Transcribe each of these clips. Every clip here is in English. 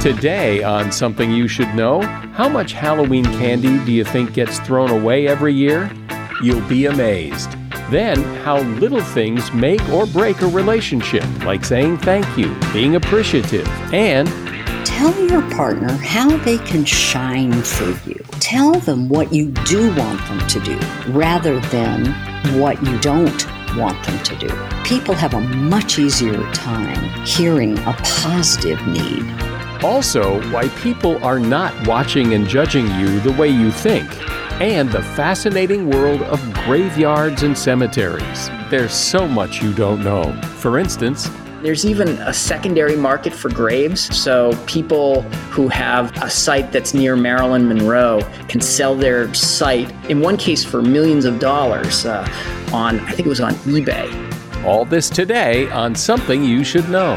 Today on Something You Should Know, how much Halloween candy do you think gets thrown away every year? You'll be amazed. Then, how little things make or break a relationship, like saying thank you, being appreciative, and Tell your partner how they can shine for you. Tell them what you do want them to do rather than what you don't want them to do. People have a much easier time hearing a positive need. Also why people are not watching and judging you the way you think, and the fascinating world of graveyards and cemeteries. There's so much you don't know. For instance, There's even a secondary market for graves. So people who have a site that's near Marilyn Monroe can sell their site, in one case for millions of dollars, uh, on, I think it was on eBay. all this today on Something You Should Know.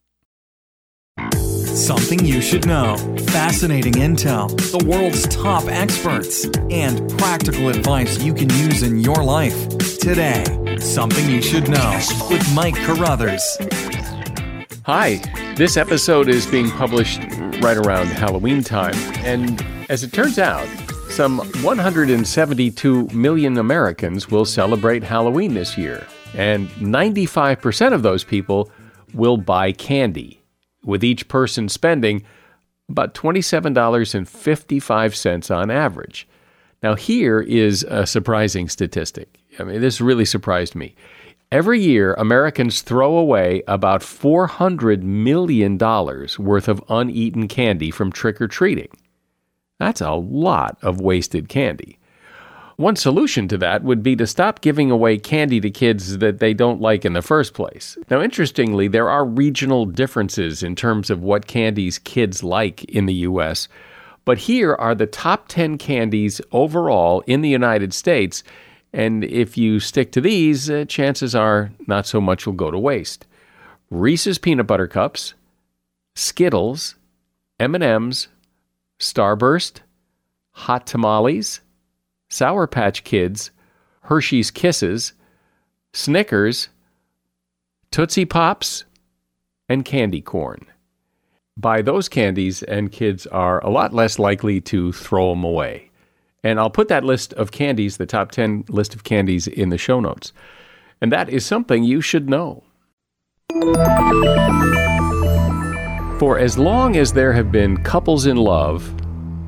Something you should know. Fascinating intel, the world's top experts, and practical advice you can use in your life. Today, Something You Should Know with Mike Carruthers. Hi, this episode is being published right around Halloween time, and as it turns out, some 172 million Americans will celebrate Halloween this year, and 95% of those people will buy candy, with each person spending about $27.55 on average. Now, here is a surprising statistic. I mean, this really surprised me. Every year, Americans throw away about $400 million worth of uneaten candy from trick or treating. That's a lot of wasted candy. One solution to that would be to stop giving away candy to kids that they don't like in the first place. Now, interestingly, there are regional differences in terms of what candies kids like in the U.S., but here are the top 10 candies overall in the United States. And if you stick to these, uh, chances are not so much will go to waste. Reese's peanut butter cups, Skittles, M&Ms, Starburst, Hot Tamales, Sour Patch Kids, Hershey's Kisses, Snickers, Tootsie Pops, and candy corn. Buy those candies, and kids are a lot less likely to throw them away. And I'll put that list of candies, the top 10 list of candies, in the show notes. And that is something you should know. For as long as there have been couples in love,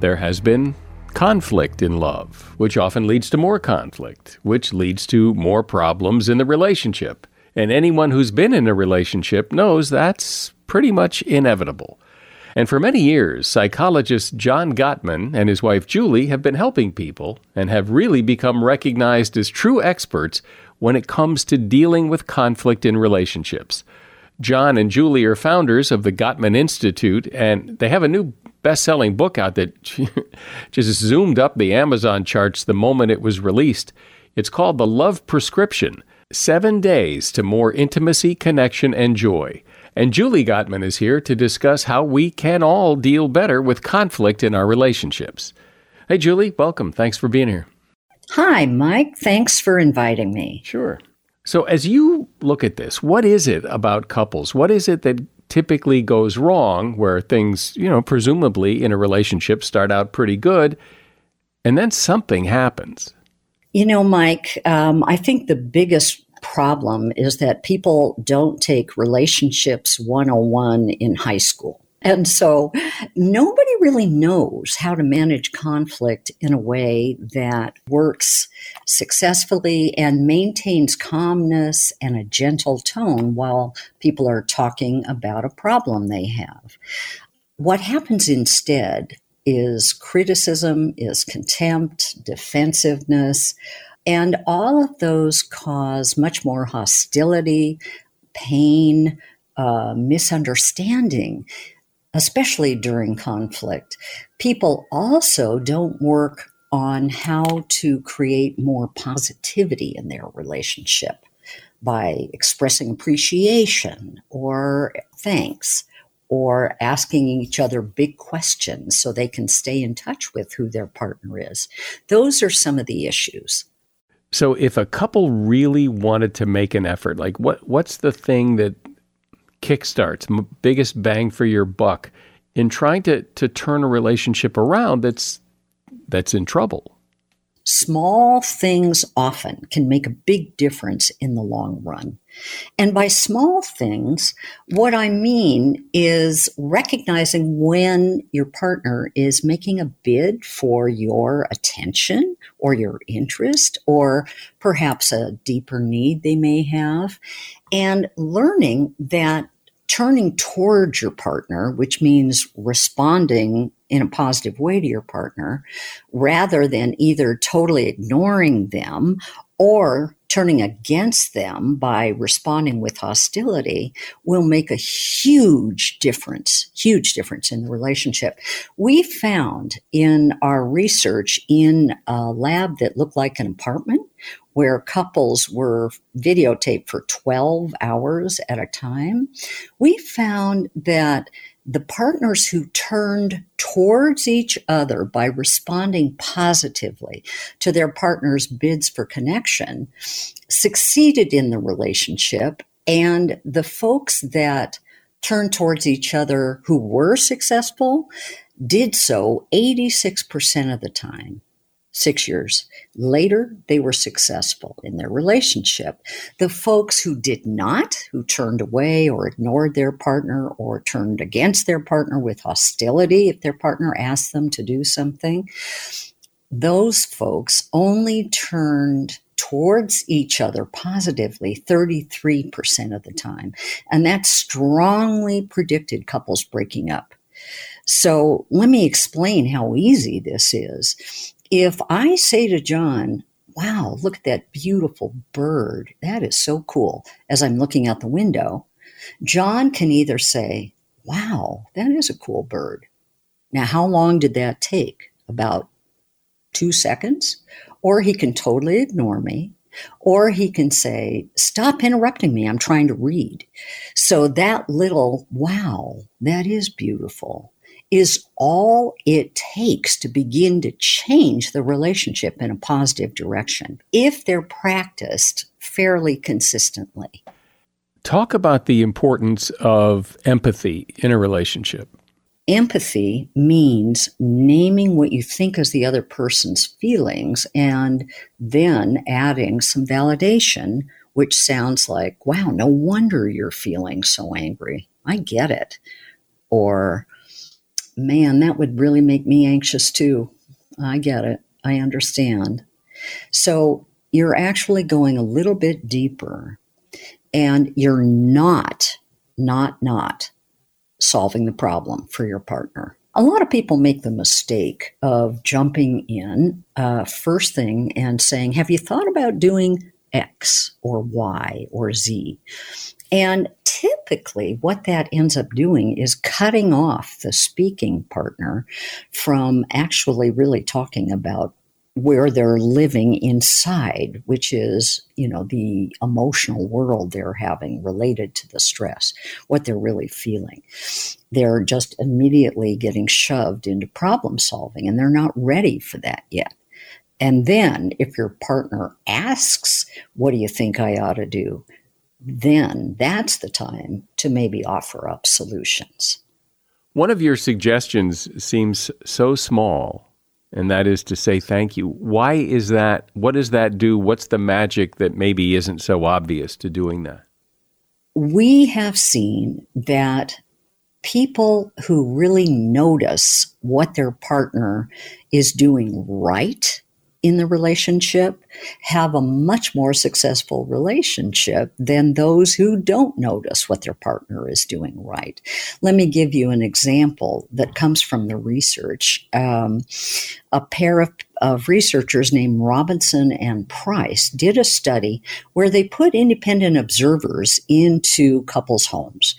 there has been conflict in love, which often leads to more conflict, which leads to more problems in the relationship. And anyone who's been in a relationship knows that's pretty much inevitable. And for many years, psychologist John Gottman and his wife Julie have been helping people and have really become recognized as true experts when it comes to dealing with conflict in relationships. John and Julie are founders of the Gottman Institute, and they have a new best selling book out that just zoomed up the Amazon charts the moment it was released. It's called The Love Prescription Seven Days to More Intimacy, Connection, and Joy. And Julie Gottman is here to discuss how we can all deal better with conflict in our relationships. Hey, Julie, welcome. Thanks for being here. Hi, Mike. Thanks for inviting me. Sure. So, as you look at this, what is it about couples? What is it that typically goes wrong where things, you know, presumably in a relationship start out pretty good and then something happens? You know, Mike, um, I think the biggest problem is that people don't take relationships 101 in high school. And so nobody really knows how to manage conflict in a way that works successfully and maintains calmness and a gentle tone while people are talking about a problem they have. What happens instead is criticism, is contempt, defensiveness, and all of those cause much more hostility, pain, uh, misunderstanding, especially during conflict. People also don't work on how to create more positivity in their relationship by expressing appreciation or thanks or asking each other big questions so they can stay in touch with who their partner is. Those are some of the issues. So if a couple really wanted to make an effort, like what what's the thing that kickstarts biggest bang for your buck in trying to to turn a relationship around that's that's in trouble? Small things often can make a big difference in the long run. And by small things, what I mean is recognizing when your partner is making a bid for your attention or your interest, or perhaps a deeper need they may have, and learning that turning towards your partner, which means responding in a positive way to your partner, rather than either totally ignoring them or turning against them by responding with hostility will make a huge difference, huge difference in the relationship. We found in our research in a lab that looked like an apartment where couples were videotaped for 12 hours at a time, we found that the partners who turned towards each other by responding positively to their partner's bids for connection succeeded in the relationship. And the folks that turned towards each other who were successful did so 86% of the time six years later, they were successful in their relationship. The folks who did not, who turned away or ignored their partner or turned against their partner with hostility if their partner asked them to do something, those folks only turned towards each other positively 33% of the time. And that strongly predicted couples breaking up. So let me explain how easy this is if I say to John, wow, look at that beautiful bird, that is so cool, as I'm looking out the window, John can either say, wow, that is a cool bird. Now, how long did that take? About two seconds? Or he can totally ignore me. Or he can say, Stop interrupting me. I'm trying to read. So that little, wow, that is beautiful is all it takes to begin to change the relationship in a positive direction if they're practiced fairly consistently. Talk about the importance of empathy in a relationship. Empathy means naming what you think is the other person's feelings and then adding some validation, which sounds like, wow, no wonder you're feeling so angry. I get it. Or, man, that would really make me anxious too. I get it. I understand. So you're actually going a little bit deeper and you're not, not, not solving the problem for your partner. A lot of people make the mistake of jumping in uh, first thing and saying, Have you thought about doing X or Y or Z? And typically, what that ends up doing is cutting off the speaking partner from actually really talking about where they're living inside, which is, you know, the emotional world they're having related to the stress, what they're really feeling. They're just immediately getting shoved into problem solving and they're not ready for that yet. And then if your partner asks, What do you think I ought to do? Then that's the time to maybe offer up solutions. One of your suggestions seems so small and that is to say thank you. Why is that? What does that do? What's the magic that maybe isn't so obvious to doing that? We have seen that people who really notice what their partner is doing right in the relationship have a much more successful relationship than those who don't notice what their partner is doing right. Let me give you an example that comes from the research. Um, a pair of, of researchers named Robinson and Price did a study where they put independent observers into couples' homes.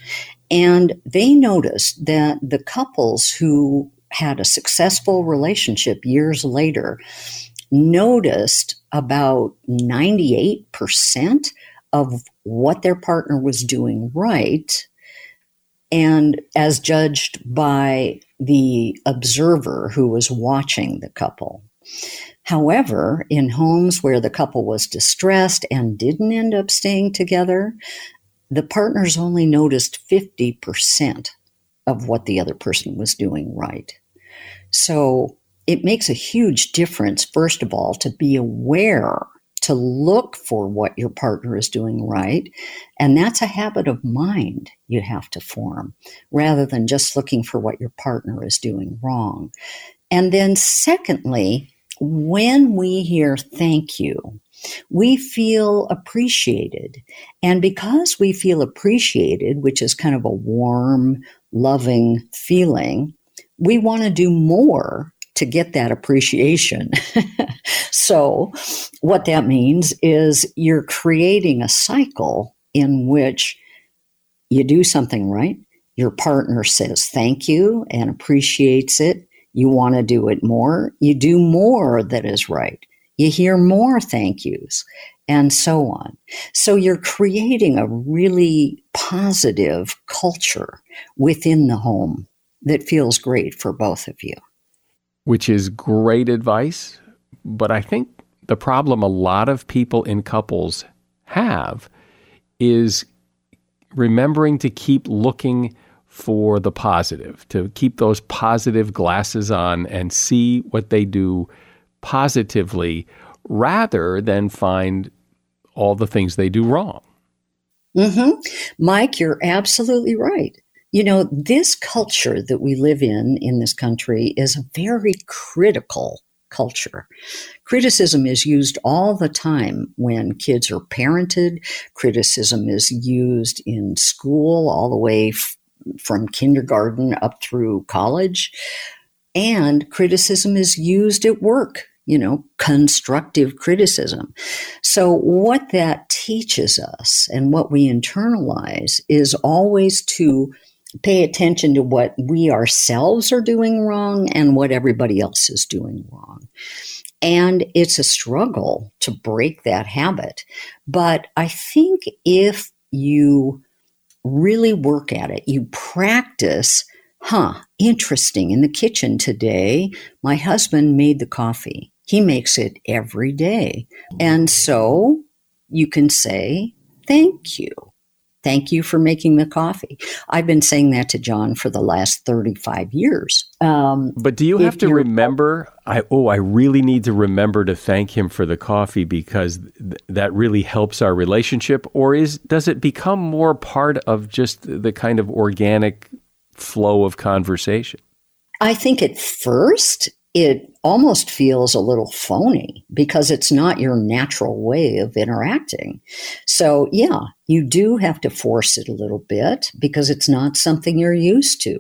And they noticed that the couples who had a successful relationship years later noticed about 98% of what their partner was doing right. And as judged by the observer who was watching the couple. However, in homes where the couple was distressed and didn't end up staying together, the partners only noticed 50% of what the other person was doing right. So it makes a huge difference, first of all, to be aware, to look for what your partner is doing right. And that's a habit of mind you have to form rather than just looking for what your partner is doing wrong. And then, secondly, when we hear thank you, we feel appreciated. And because we feel appreciated, which is kind of a warm, loving feeling, we want to do more to get that appreciation. so, what that means is you're creating a cycle in which you do something right, your partner says thank you and appreciates it. You want to do it more, you do more that is right. You hear more thank yous, and so on. So you're creating a really positive culture within the home that feels great for both of you which is great advice. But I think the problem a lot of people in couples have is remembering to keep looking for the positive, to keep those positive glasses on and see what they do positively rather than find all the things they do wrong. Mm-hmm. Mike, you're absolutely right. You know, this culture that we live in in this country is a very critical culture. Criticism is used all the time when kids are parented. Criticism is used in school all the way f- from kindergarten up through college. And criticism is used at work, you know, constructive criticism. So, what that teaches us and what we internalize is always to pay attention to what we ourselves are doing wrong and what everybody else is doing wrong. And it's a struggle to break that habit. But I think if you really work at it, you practice, huh, interesting. In the kitchen today, my husband made the coffee. He makes it every day. And so you can say, thank you. Thank you for making the coffee. I've been saying that to John for the last 35 years. Um, but do you have to remember? I oh, I really need to remember to thank him for the coffee because th- that really helps our relationship. Or is does it become more part of just the kind of organic flow of conversation? I think at first it almost feels a little phony because it's not your natural way of interacting. So, yeah, you do have to force it a little bit because it's not something you're used to.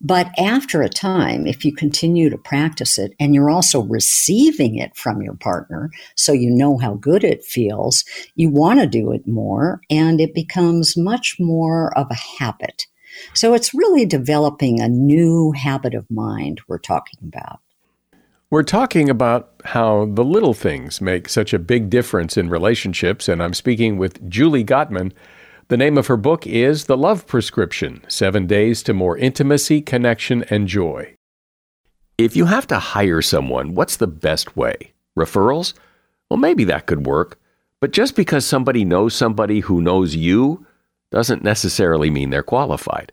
But after a time, if you continue to practice it and you're also receiving it from your partner, so you know how good it feels, you want to do it more and it becomes much more of a habit. So it's really developing a new habit of mind we're talking about. We're talking about how the little things make such a big difference in relationships, and I'm speaking with Julie Gottman. The name of her book is The Love Prescription Seven Days to More Intimacy, Connection, and Joy. If you have to hire someone, what's the best way? Referrals? Well, maybe that could work. But just because somebody knows somebody who knows you doesn't necessarily mean they're qualified.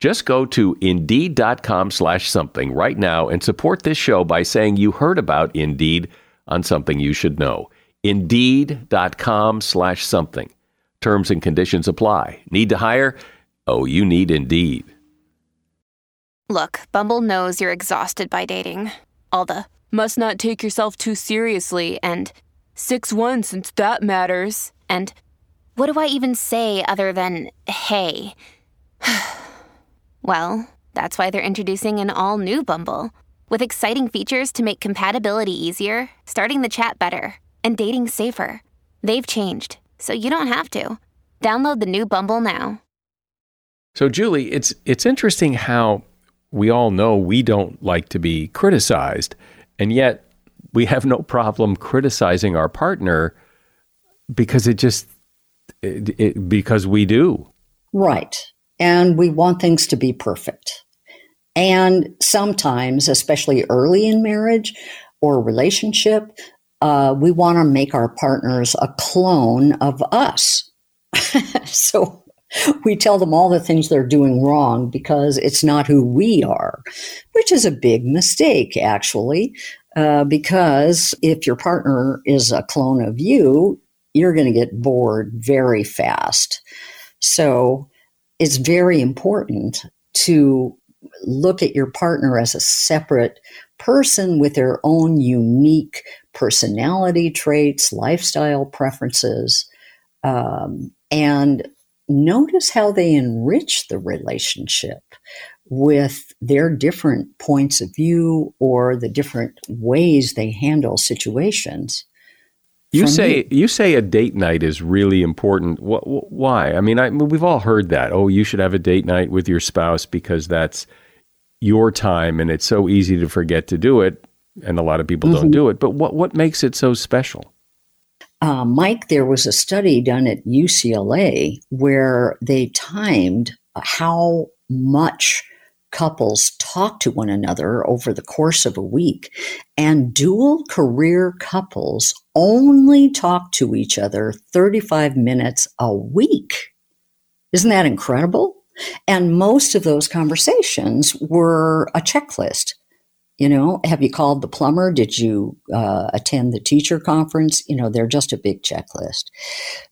Just go to Indeed.com slash something right now and support this show by saying you heard about Indeed on Something You Should Know. Indeed.com slash something. Terms and conditions apply. Need to hire? Oh, you need Indeed. Look, Bumble knows you're exhausted by dating. All the must not take yourself too seriously and 6 1 since that matters. And what do I even say other than hey? Well, that's why they're introducing an all new Bumble with exciting features to make compatibility easier, starting the chat better, and dating safer. They've changed, so you don't have to. Download the new Bumble now. So, Julie, it's it's interesting how we all know we don't like to be criticized, and yet we have no problem criticizing our partner because it just it, it, because we do. Right and we want things to be perfect. And sometimes, especially early in marriage or relationship, uh, we want to make our partners a clone of us. so we tell them all the things they're doing wrong because it's not who we are, which is a big mistake, actually. Uh, because if your partner is a clone of you, you're going to get bored very fast. So it's very important to look at your partner as a separate person with their own unique personality traits, lifestyle preferences, um, and notice how they enrich the relationship with their different points of view or the different ways they handle situations. You say you say a date night is really important. why? I mean, I, we've all heard that. Oh, you should have a date night with your spouse because that's your time, and it's so easy to forget to do it, and a lot of people mm-hmm. don't do it. But what what makes it so special? Uh, Mike, there was a study done at UCLA where they timed how much couples talk to one another over the course of a week, and dual career couples only talk to each other 35 minutes a week. Isn't that incredible? And most of those conversations were a checklist. You know, have you called the plumber? Did you uh, attend the teacher conference? You know, they're just a big checklist.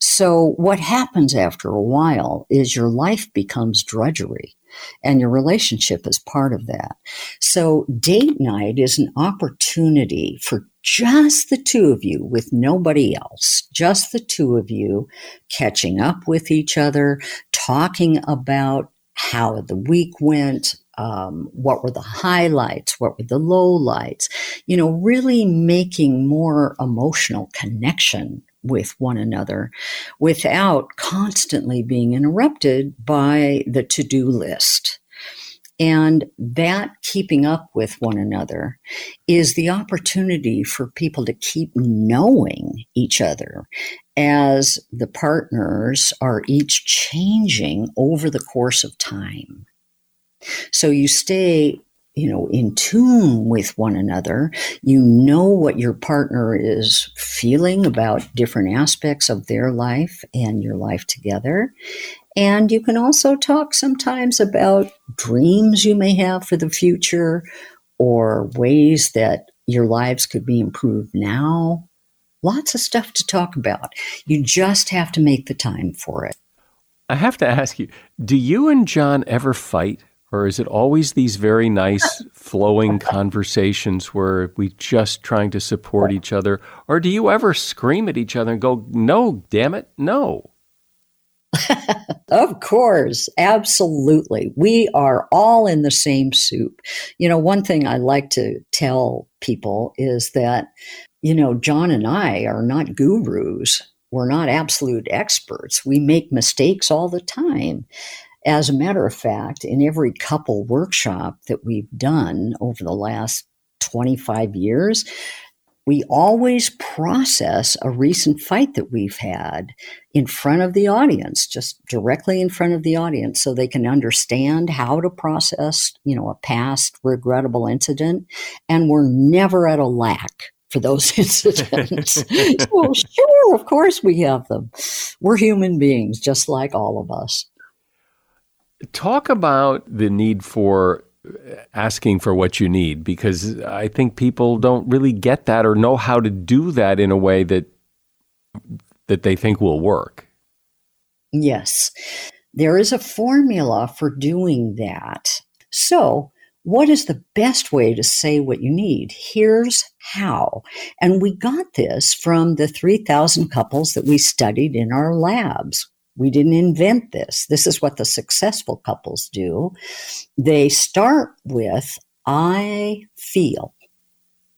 So, what happens after a while is your life becomes drudgery and your relationship is part of that. So, date night is an opportunity for just the two of you with nobody else, just the two of you catching up with each other, talking about how the week went, um, what were the highlights, what were the lowlights, you know, really making more emotional connection with one another without constantly being interrupted by the to do list. And that keeping up with one another is the opportunity for people to keep knowing each other as the partners are each changing over the course of time. So you stay you know in tune with one another. You know what your partner is feeling about different aspects of their life and your life together. And you can also talk sometimes about dreams you may have for the future or ways that your lives could be improved now. Lots of stuff to talk about. You just have to make the time for it. I have to ask you do you and john ever fight or is it always these very nice flowing conversations where we just trying to support each other? Or do you ever scream at each other and go, no, damn it, no? of course, absolutely. We are all in the same soup. You know, one thing I like to tell people is that, you know, John and I are not gurus. We're not absolute experts. We make mistakes all the time. As a matter of fact, in every couple workshop that we've done over the last 25 years, we always process a recent fight that we've had in front of the audience, just directly in front of the audience, so they can understand how to process, you know, a past regrettable incident. And we're never at a lack for those incidents. well, sure, of course we have them. We're human beings, just like all of us. Talk about the need for uh, asking for what you need because I think people don't really get that or know how to do that in a way that that they think will work. Yes. There is a formula for doing that. So, what is the best way to say what you need? Here's how. And we got this from the 3,000 couples that we studied in our labs. We didn't invent this. This is what the successful couples do. They start with, I feel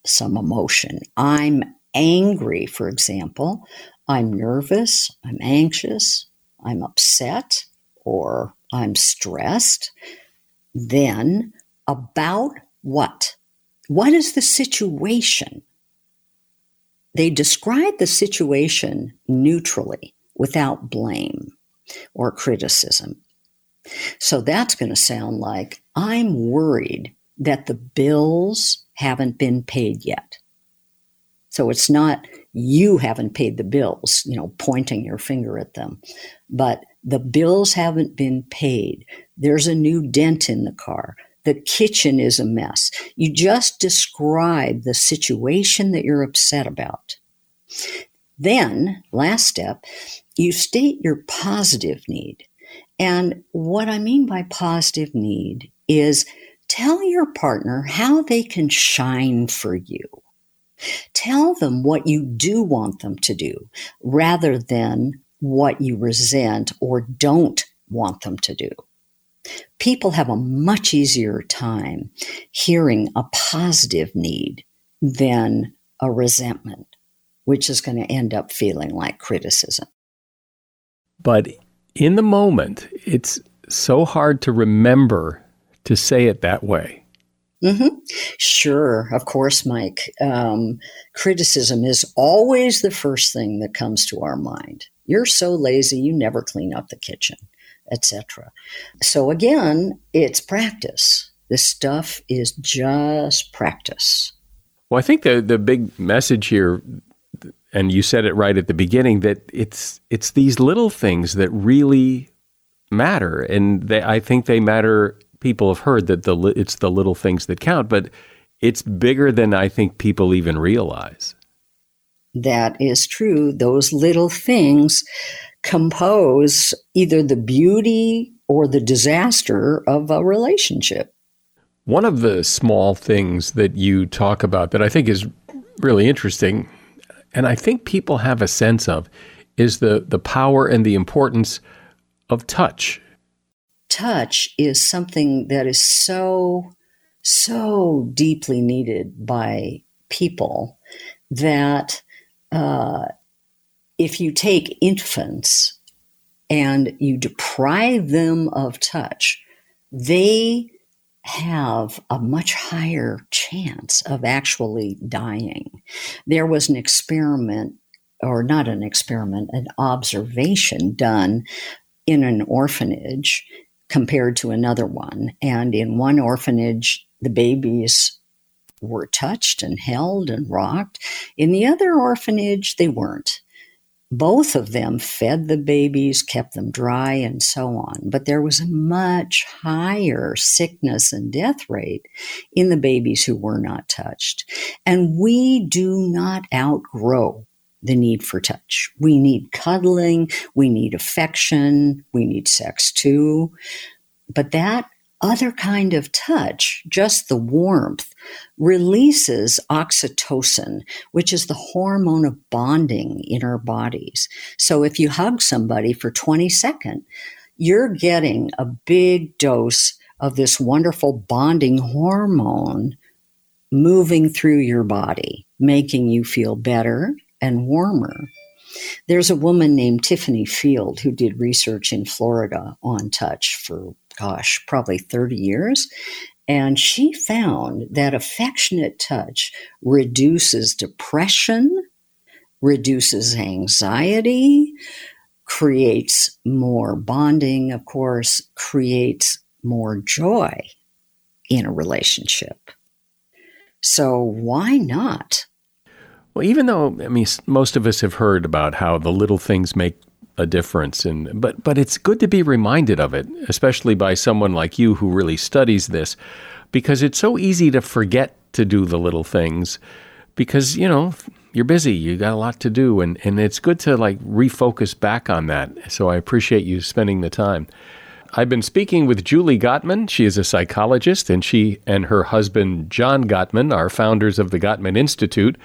some emotion. I'm angry, for example. I'm nervous. I'm anxious. I'm upset or I'm stressed. Then, about what? What is the situation? They describe the situation neutrally without blame or criticism. So that's going to sound like I'm worried that the bills haven't been paid yet. So it's not you haven't paid the bills, you know, pointing your finger at them, but the bills haven't been paid. There's a new dent in the car. The kitchen is a mess. You just describe the situation that you're upset about. Then, last step, you state your positive need. And what I mean by positive need is tell your partner how they can shine for you. Tell them what you do want them to do rather than what you resent or don't want them to do. People have a much easier time hearing a positive need than a resentment, which is going to end up feeling like criticism. But in the moment, it's so hard to remember to say it that way. Mm-hmm. Sure, of course, Mike. Um, criticism is always the first thing that comes to our mind. You're so lazy, you never clean up the kitchen, etc. So again, it's practice. This stuff is just practice. Well, I think the the big message here and you said it right at the beginning that it's it's these little things that really matter, and they, I think they matter. People have heard that the it's the little things that count, but it's bigger than I think people even realize. That is true. Those little things compose either the beauty or the disaster of a relationship. One of the small things that you talk about that I think is really interesting and I think people have a sense of is the the power and the importance of touch. touch is something that is so, so deeply needed by people that uh, if you take infants and you deprive them of touch, they have a much higher chance of actually dying. There was an experiment, or not an experiment, an observation done in an orphanage compared to another one. And in one orphanage, the babies were touched and held and rocked. In the other orphanage, they weren't. Both of them fed the babies, kept them dry, and so on. But there was a much higher sickness and death rate in the babies who were not touched. And we do not outgrow the need for touch. We need cuddling, we need affection, we need sex too. But that other kind of touch, just the warmth, releases oxytocin, which is the hormone of bonding in our bodies. So if you hug somebody for 20 seconds, you're getting a big dose of this wonderful bonding hormone moving through your body, making you feel better and warmer. There's a woman named Tiffany Field who did research in Florida on touch for, gosh, probably 30 years. And she found that affectionate touch reduces depression, reduces anxiety, creates more bonding, of course, creates more joy in a relationship. So why not? Well, even though I mean most of us have heard about how the little things make a difference and but but it's good to be reminded of it, especially by someone like you who really studies this because it's so easy to forget to do the little things because, you know, you're busy, you got a lot to do and and it's good to like refocus back on that. So I appreciate you spending the time. I've been speaking with Julie Gottman. She is a psychologist, and she and her husband, John Gottman, are founders of the Gottman Institute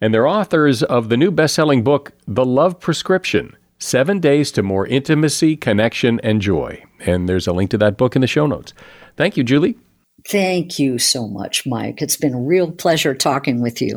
and they're authors of the new best selling book, The Love Prescription Seven Days to More Intimacy, Connection, and Joy. And there's a link to that book in the show notes. Thank you, Julie. Thank you so much, Mike. It's been a real pleasure talking with you.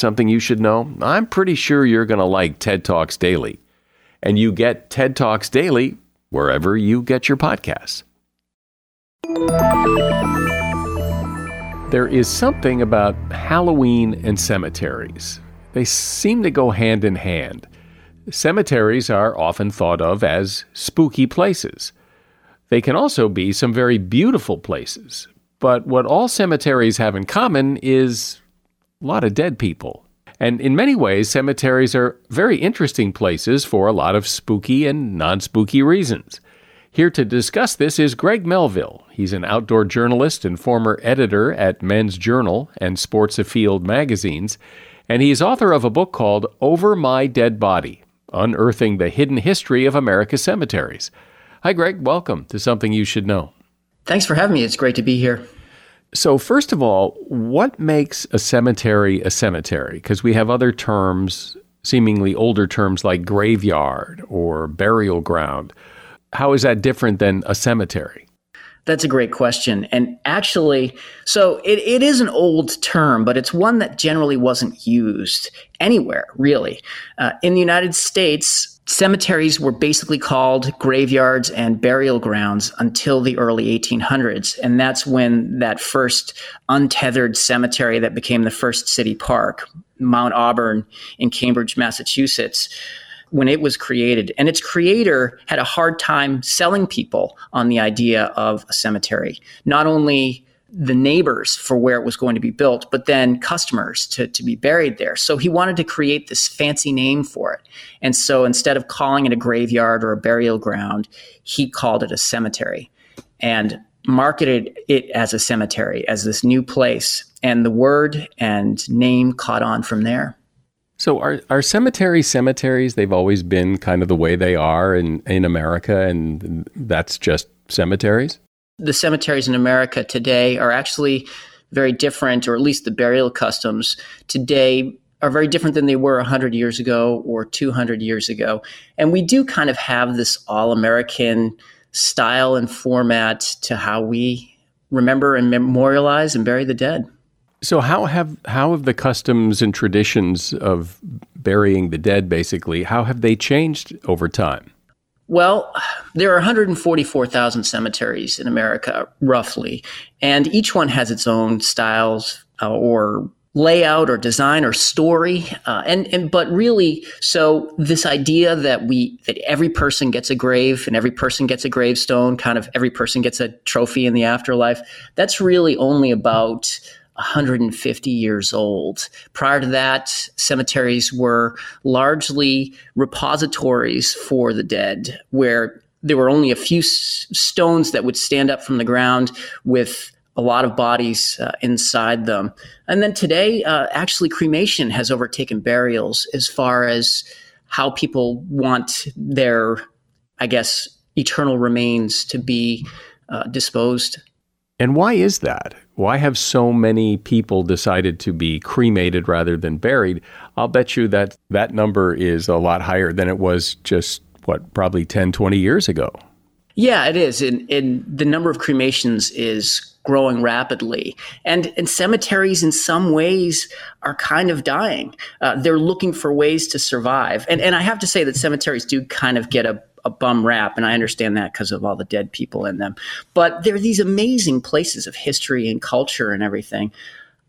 something you should know? I'm pretty sure you're going to like TED Talks Daily. And you get TED Talks Daily wherever you get your podcasts. There is something about Halloween and cemeteries. They seem to go hand in hand. Cemeteries are often thought of as spooky places. They can also be some very beautiful places. But what all cemeteries have in common is a lot of dead people. And in many ways, cemeteries are very interesting places for a lot of spooky and non spooky reasons. Here to discuss this is Greg Melville. He's an outdoor journalist and former editor at Men's Journal and Sports Afield magazines, and he's author of a book called Over My Dead Body Unearthing the Hidden History of America's Cemeteries. Hi, Greg. Welcome to Something You Should Know. Thanks for having me. It's great to be here. So, first of all, what makes a cemetery a cemetery? Because we have other terms, seemingly older terms like graveyard or burial ground. How is that different than a cemetery? That's a great question. And actually, so it, it is an old term, but it's one that generally wasn't used anywhere, really. Uh, in the United States, cemeteries were basically called graveyards and burial grounds until the early 1800s. And that's when that first untethered cemetery that became the first city park, Mount Auburn in Cambridge, Massachusetts, when it was created. And its creator had a hard time selling people on the idea of a cemetery. Not only the neighbors for where it was going to be built, but then customers to, to be buried there. So he wanted to create this fancy name for it. And so instead of calling it a graveyard or a burial ground, he called it a cemetery and marketed it as a cemetery, as this new place. And the word and name caught on from there. So are are cemeteries cemeteries? They've always been kind of the way they are in, in America and that's just cemeteries? The cemeteries in America today are actually very different, or at least the burial customs today are very different than they were 100 years ago or 200 years ago. And we do kind of have this all American style and format to how we remember and memorialize and bury the dead. So how have how have the customs and traditions of burying the dead basically how have they changed over time? Well, there are 144,000 cemeteries in America, roughly, and each one has its own styles uh, or layout or design or story uh, and and but really so this idea that we that every person gets a grave and every person gets a gravestone kind of every person gets a trophy in the afterlife that's really only about 150 years old. Prior to that, cemeteries were largely repositories for the dead, where there were only a few s- stones that would stand up from the ground with a lot of bodies uh, inside them. And then today, uh, actually, cremation has overtaken burials as far as how people want their, I guess, eternal remains to be uh, disposed. And why is that? Why have so many people decided to be cremated rather than buried? I'll bet you that that number is a lot higher than it was just, what, probably 10, 20 years ago. Yeah, it is. And, and the number of cremations is growing rapidly. And, and cemeteries, in some ways, are kind of dying. Uh, they're looking for ways to survive. And, and I have to say that cemeteries do kind of get a a bum rap, and I understand that because of all the dead people in them. But they're these amazing places of history and culture and everything.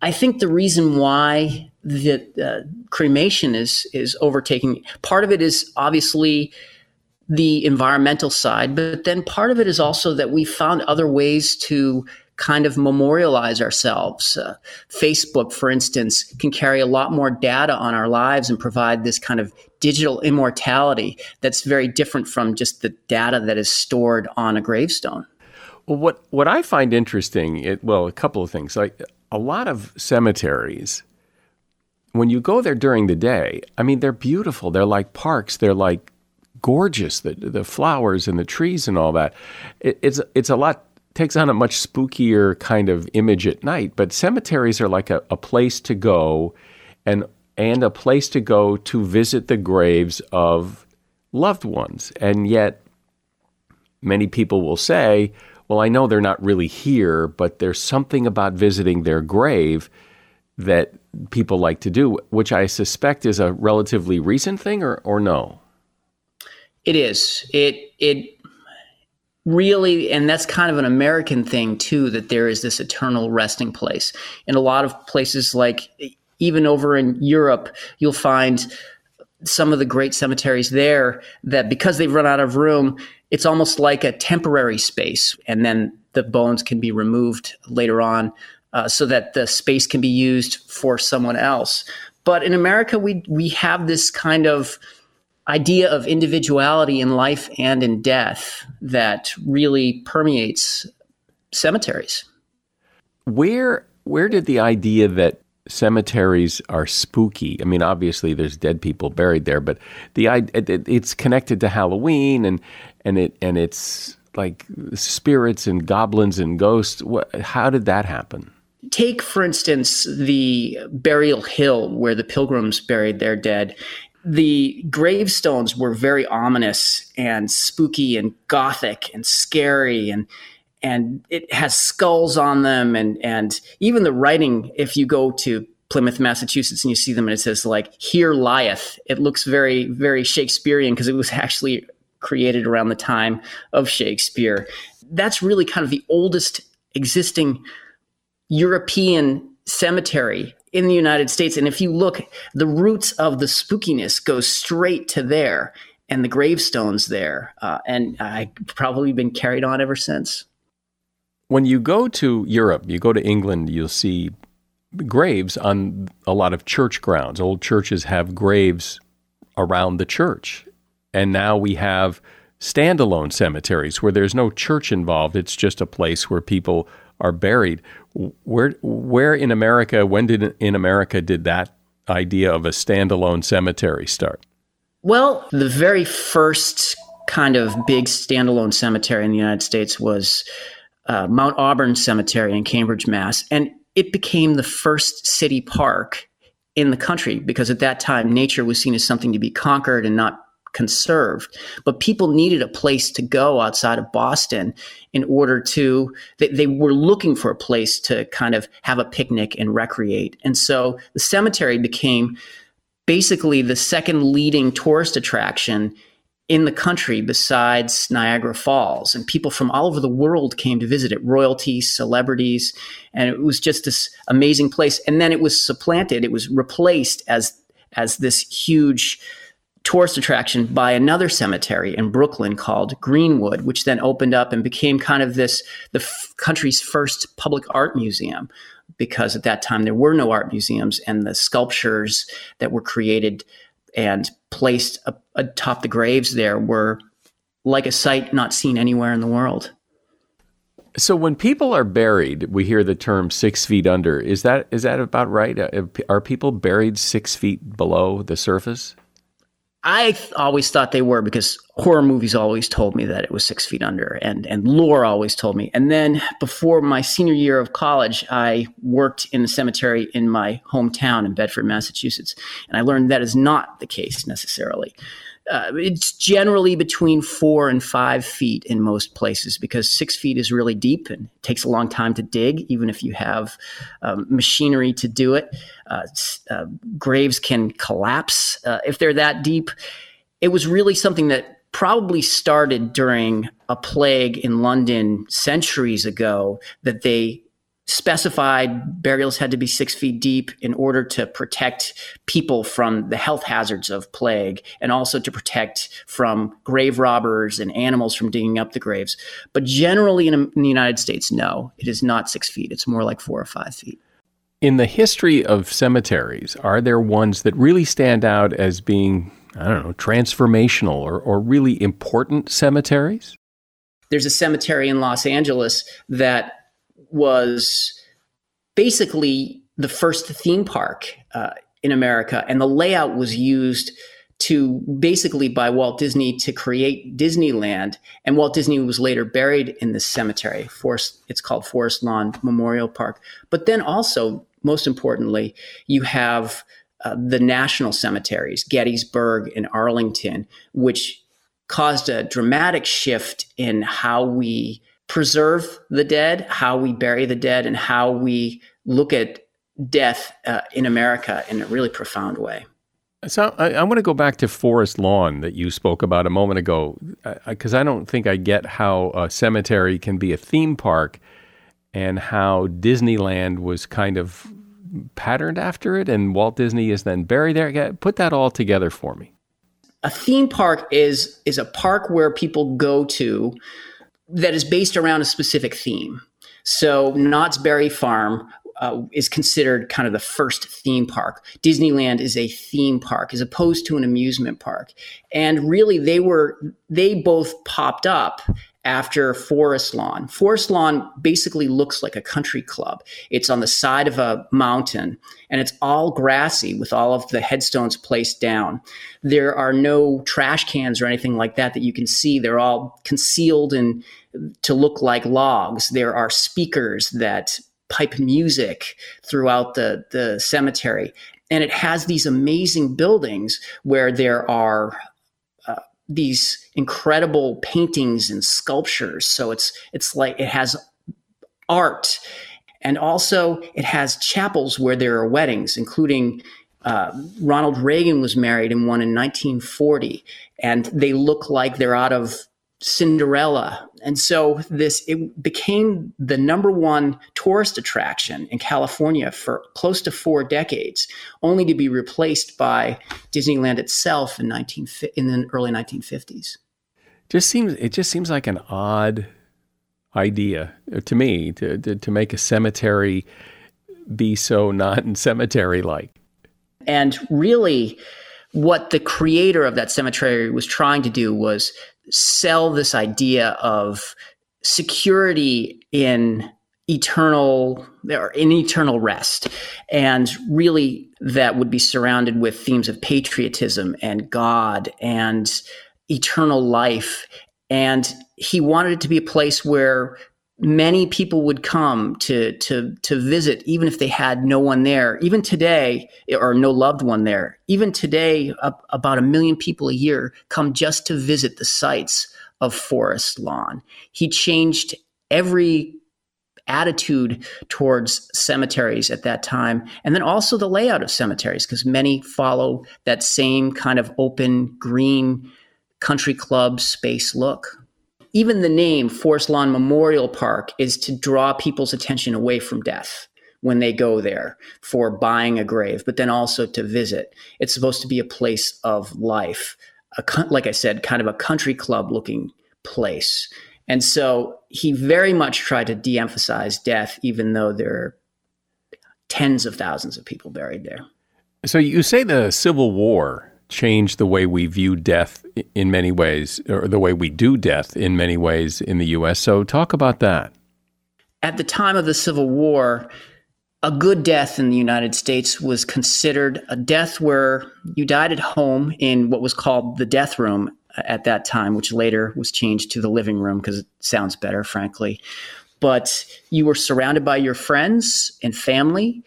I think the reason why the uh, cremation is is overtaking part of it is obviously the environmental side, but then part of it is also that we found other ways to kind of memorialize ourselves. Uh, Facebook, for instance, can carry a lot more data on our lives and provide this kind of digital immortality that's very different from just the data that is stored on a gravestone. Well, what what I find interesting, it, well, a couple of things. Like a lot of cemeteries, when you go there during the day, I mean, they're beautiful. They're like parks. They're like gorgeous. The the flowers and the trees and all that. It, it's it's a lot takes on a much spookier kind of image at night. But cemeteries are like a, a place to go, and and a place to go to visit the graves of loved ones. And yet, many people will say, well, I know they're not really here, but there's something about visiting their grave that people like to do, which I suspect is a relatively recent thing, or, or no? It is. It, it, really and that's kind of an american thing too that there is this eternal resting place in a lot of places like even over in Europe, you'll find some of the great cemeteries there that because they've run out of room, it's almost like a temporary space. And then the bones can be removed later on uh, so that the space can be used for someone else. But in America, we, we have this kind of idea of individuality in life and in death that really permeates cemeteries. Where where did the idea that cemeteries are spooky. I mean, obviously there's dead people buried there, but the it's connected to Halloween and and it and it's like spirits and goblins and ghosts. What, how did that happen? Take, for instance, the burial hill where the pilgrims buried their dead. The gravestones were very ominous and spooky and gothic and scary and and it has skulls on them and and even the writing if you go to Plymouth, Massachusetts, and you see them, and it says like "Here lieth." It looks very, very Shakespearean because it was actually created around the time of Shakespeare. That's really kind of the oldest existing European cemetery in the United States. And if you look, the roots of the spookiness go straight to there, and the gravestones there, uh, and I've probably been carried on ever since. When you go to Europe, you go to England, you'll see graves on a lot of church grounds. Old churches have graves around the church. And now we have standalone cemeteries where there's no church involved. It's just a place where people are buried. Where where in America, when did in America did that idea of a standalone cemetery start? Well, the very first kind of big standalone cemetery in the United States was uh, Mount Auburn Cemetery in Cambridge, Mass. And it became the first city park in the country because at that time nature was seen as something to be conquered and not conserved. But people needed a place to go outside of Boston in order to, they, they, were looking for a place to kind of have a picnic and recreate. And so the cemetery became basically the second leading tourist attraction in the country besides Niagara Falls. And people from all over the world came to visit it royalties, celebrities. And it was just this amazing place. And then it was supplanted, it was replaced as, as this huge tourist attraction by another cemetery in Brooklyn called Greenwood, which then opened up and became kind of this the f- country's first public art museum. Because at that time there were no art museums, and the sculptures that were created and placed atop the graves there were like a sight not seen anywhere in the world. So when people are buried, we hear the term six feet under. Is that is that about right? Uh, are people buried six feet below the surface? I always thought they were because horror movies always told me that it was six feet under, and and lore always told me. And then before my senior year of college, I worked in the cemetery in my hometown in Bedford, Massachusetts, and I learned that is not the case necessarily uh, it's generally between four and five feet in most places because six feet is really deep and takes a long time to dig, even if you have um, machinery to do it. Uh, uh, graves can collapse uh, if they're that deep. It was really something that probably started during a plague in London centuries ago that they specified burials had to be six feet deep in order to protect people from the health hazards of plague and also to protect from grave robbers and animals from digging up the graves. But generally in, in the United States, no, it is not six feet. It's more like four or five feet. In the history of cemeteries, are there ones that really stand out as being, I don't know, transformational or, or really important cemeteries? There's a cemetery in Los Angeles that was basically the first theme park uh, in America, and the layout was used to basically by Walt Disney to create Disneyland. And Walt Disney was later buried in this cemetery. Forest, it's called Forest Lawn Memorial Park. But then also, most importantly, you have uh, the national cemeteries, Gettysburg and Arlington, which caused a dramatic shift in how we preserve the dead, how we bury the dead, and how we look at death uh, in America in a really profound way. So I, I want to go back to Forest Lawn that you spoke about a moment ago, because I, I don't think I get how a cemetery can be a theme park, and how Disneyland was kind of patterned after it, and Walt Disney is then buried there. Put that all together for me. A theme park is is a park where people go to that is based around a specific theme. So Knott's Berry Farm uh, is considered kind of the first theme park. Disneyland is a theme park as opposed to an amusement park. And really they were they both popped up after Forest Lawn. Forest Lawn basically looks like a country club. It's on the side of a mountain and it's all grassy with all of the headstones placed down. There are no trash cans or anything like that that you can see. They're all concealed and to look like logs. There are speakers that pipe music throughout the, the cemetery. And it has these amazing buildings where there are these incredible paintings and sculptures. So it's it's like it has art, and also it has chapels where there are weddings, including uh, Ronald Reagan was married in one in 1940, and they look like they're out of Cinderella. And so this it became the number one tourist attraction in California for close to four decades, only to be replaced by Disneyland itself in 19 in the early 1950s. Just seems it just seems like an odd idea uh, to me to to, to make a cemetery be so not cemetery like. And really what the creator of that cemetery was trying to do was sell this idea of security in eternal or in eternal rest and really that would be surrounded with themes of patriotism and god and eternal life. And he wanted it to be a place where many people would come to to to visit even if they had no one there. Even today or no loved one there. Even today about a million people a year come just to visit the sites of forest lawn. He changed every attitude towards cemeteries at that time and then also the layout of cemeteries because many follow that same kind of open green country club space look even the name Forest Lawn Memorial Park is to draw people's attention away from death when they go there for buying a grave, but then also to visit. It's supposed to be a place of life, a, like I said, kind of a country club looking place. And so he very much tried to de emphasize death, even though there are tens of thousands of people buried there. So you say the Civil War changed the way we view death in many ways, or the way we do death in many ways in the U.S. So, talk about that. At the time of the Civil War, a good death in the United States was considered a death where you died at home in what was called the death room at that time, which later was changed to the living room because it sounds better, frankly. But you were surrounded by your friends and family,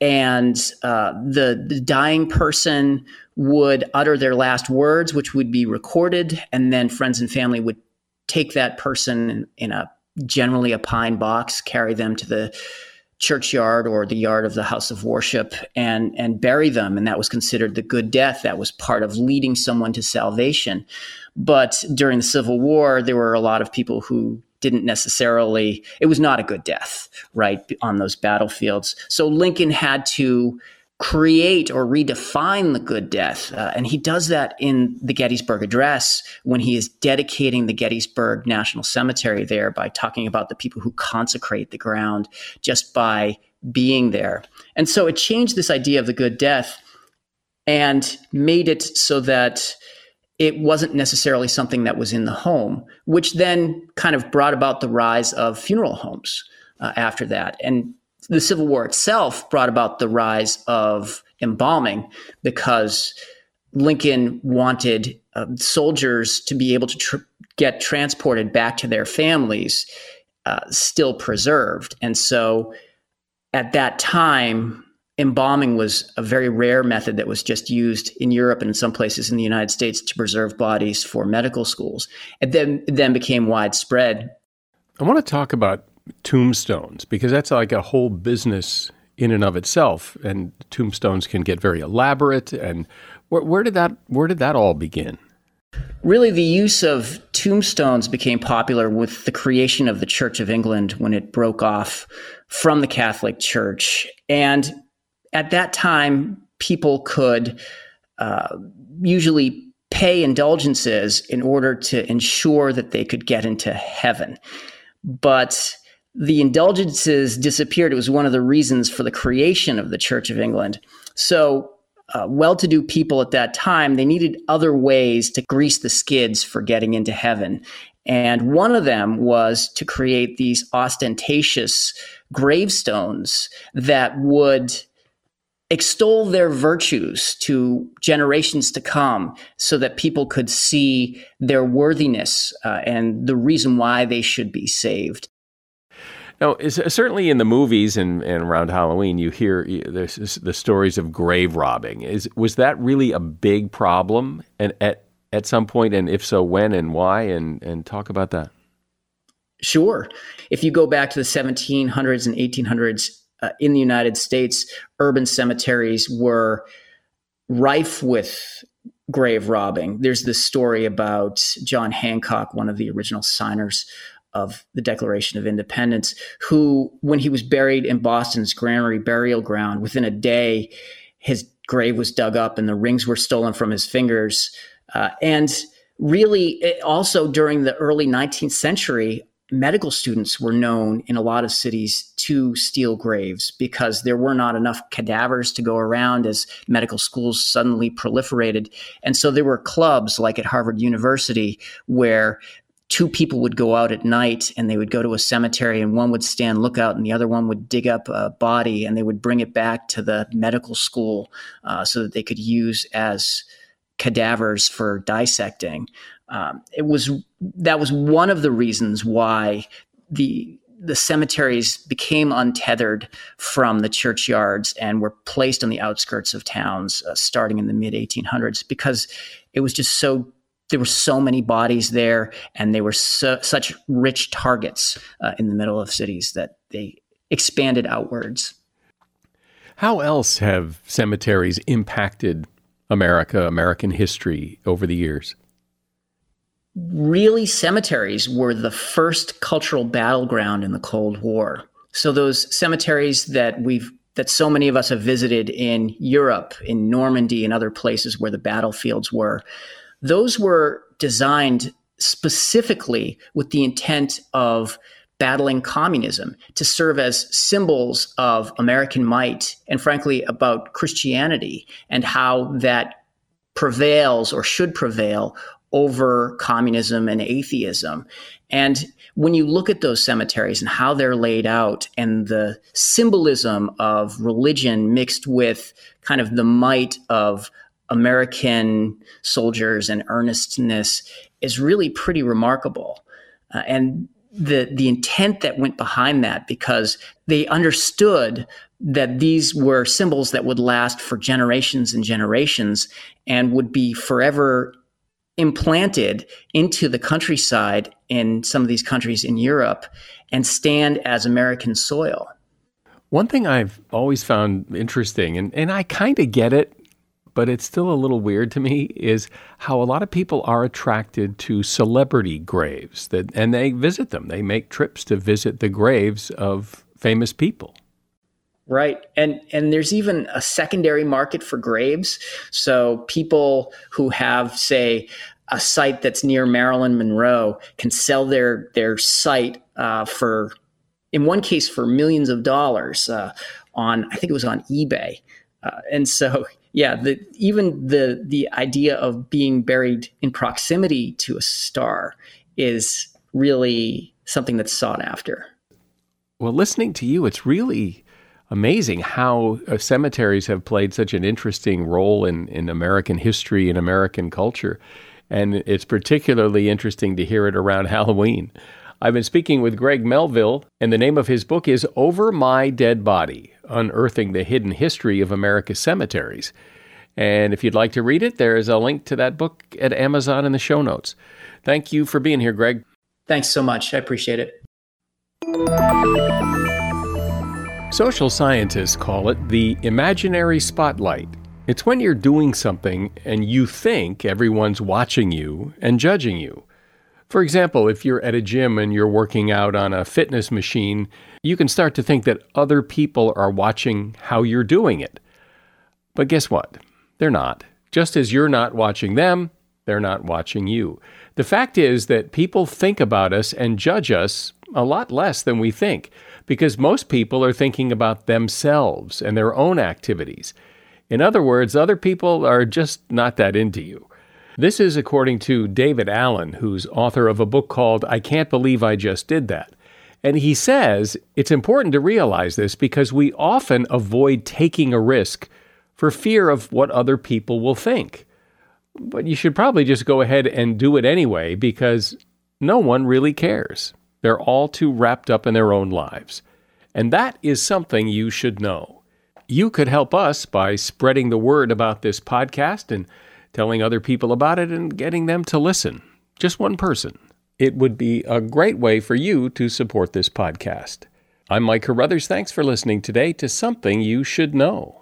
and uh, the, the dying person would utter their last words, which would be recorded, and then friends and family would take that person in a generally a pine box, carry them to the churchyard or the yard of the house of worship and and bury them. And that was considered the good death. That was part of leading someone to salvation. But during the civil war there were a lot of people who didn't necessarily it was not a good death right on those battlefields. So lincoln had to create or redefine the good death. Uh, and he does that in the Gettysburg Address when he is dedicating the Gettysburg National Cemetery there by talking about the people who consecrate the ground just by being there. And so it changed this idea of the good death and made it so that it wasn't necessarily something that was in the home, which then kind of brought about the rise of funeral homes uh, after that. And the Civil War itself brought about the rise of embalming because Lincoln wanted uh, soldiers to be able to tr- get transported back to their families uh, still preserved. And so at that time, embalming was a very rare method that was just used in Europe and in some places in the United States to preserve bodies for medical schools. And then, then became widespread. I want to talk about tombstones because that's like a whole business in and of itself and tombstones can get very elaborate and where, where did that where did that all begin? Really the use of tombstones became popular with the creation of the church of england when it broke off from the catholic church and at that time people could uh, usually pay indulgences in order to ensure that they could get into heaven. But the indulgences disappeared. It was one of the reasons for the creation of the Church of England. So, uh, well to do people at that time, they needed other ways to grease the skids for getting into heaven. And one of them was to create these ostentatious gravestones that would extol their virtues to generations to come so that people could see their worthiness uh, and the reason why they should be saved. Now, certainly in the movies and, and around Halloween, you hear the stories of grave robbing. Is was that really a big problem and at at some point, and if so, when and why? And and talk about that. Sure. If you go back to the 1700s and 1800s, uh, in the United States, urban cemeteries were rife with grave robbing. There's this story about John Hancock, one of the original signers of the Declaration of Independence, who, when he was buried in Boston's Granary burial ground, within a day, his grave was dug up and the rings were stolen from his fingers. Uh, and really, also during the early 19th century, medical students were known in a lot of cities to steal graves because there were not enough cadavers to go around as medical schools suddenly proliferated. And so there were clubs like at Harvard University where two people would go out at night and they would go to a cemetery and one would stand lookout and the other one would dig up a body and they would bring it back to the medical school uh, so that they could use as cadavers for dissecting. Um, it was that was one of the reasons why the the cemeteries became untethered from the churchyards and were placed on the outskirts of towns uh, starting in the mid 1800s because it was just so there were so many bodies there and they were so, such rich targets uh, in the middle of cities that they expanded outwards. How else have cemeteries impacted America, American history over the years? really cemeteries were the first cultural battleground in the Cold War. So those cemeteries that we've that so many of us have visited in Europe, in Normandy, and other places where the battlefields were, those were designed specifically with the intent of battling communism to serve as symbols of American might and, frankly, about Christianity and how that prevails or should prevail over communism and atheism. And when you look at those cemeteries and how they're laid out and the symbolism of religion mixed with kind of the might of American soldiers and earnestness is really pretty remarkable. Uh, and the the intent that went behind that because they understood that these were symbols that would last for generations and generations and would be forever implanted into the countryside in some of these countries in Europe and stand as American soil. One thing I've always found interesting, and, and I kind of get it, but it's still a little weird to me, is how a lot of people are attracted to celebrity graves that and they visit them. They make trips to visit the graves of famous people. Right. And and there's even a secondary market for graves. So people who have say a site that's near Marilyn Monroe can sell their their site uh, for in one case for millions of dollars uh, on I think it was on eBay. Uh, and so yeah, the, even the the idea of being buried in proximity to a star is really something that's sought after. Well, listening to you, it's really amazing how uh, cemeteries have played such an interesting role in, in American history and American culture. And it's particularly interesting to hear it around Halloween. I've been speaking with Greg Melville, and the name of his book is Over My Dead Body Unearthing the Hidden History of America's Cemeteries. And if you'd like to read it, there is a link to that book at Amazon in the show notes. Thank you for being here, Greg. Thanks so much. I appreciate it. Social scientists call it the imaginary spotlight. It's when you're doing something and you think everyone's watching you and judging you. For example, if you're at a gym and you're working out on a fitness machine, you can start to think that other people are watching how you're doing it. But guess what? They're not. Just as you're not watching them, they're not watching you. The fact is that people think about us and judge us a lot less than we think because most people are thinking about themselves and their own activities. In other words, other people are just not that into you. This is according to David Allen, who's author of a book called I Can't Believe I Just Did That. And he says it's important to realize this because we often avoid taking a risk for fear of what other people will think. But you should probably just go ahead and do it anyway because no one really cares. They're all too wrapped up in their own lives. And that is something you should know. You could help us by spreading the word about this podcast and telling other people about it and getting them to listen. Just one person. It would be a great way for you to support this podcast. I'm Mike Carruthers. Thanks for listening today to Something You Should Know.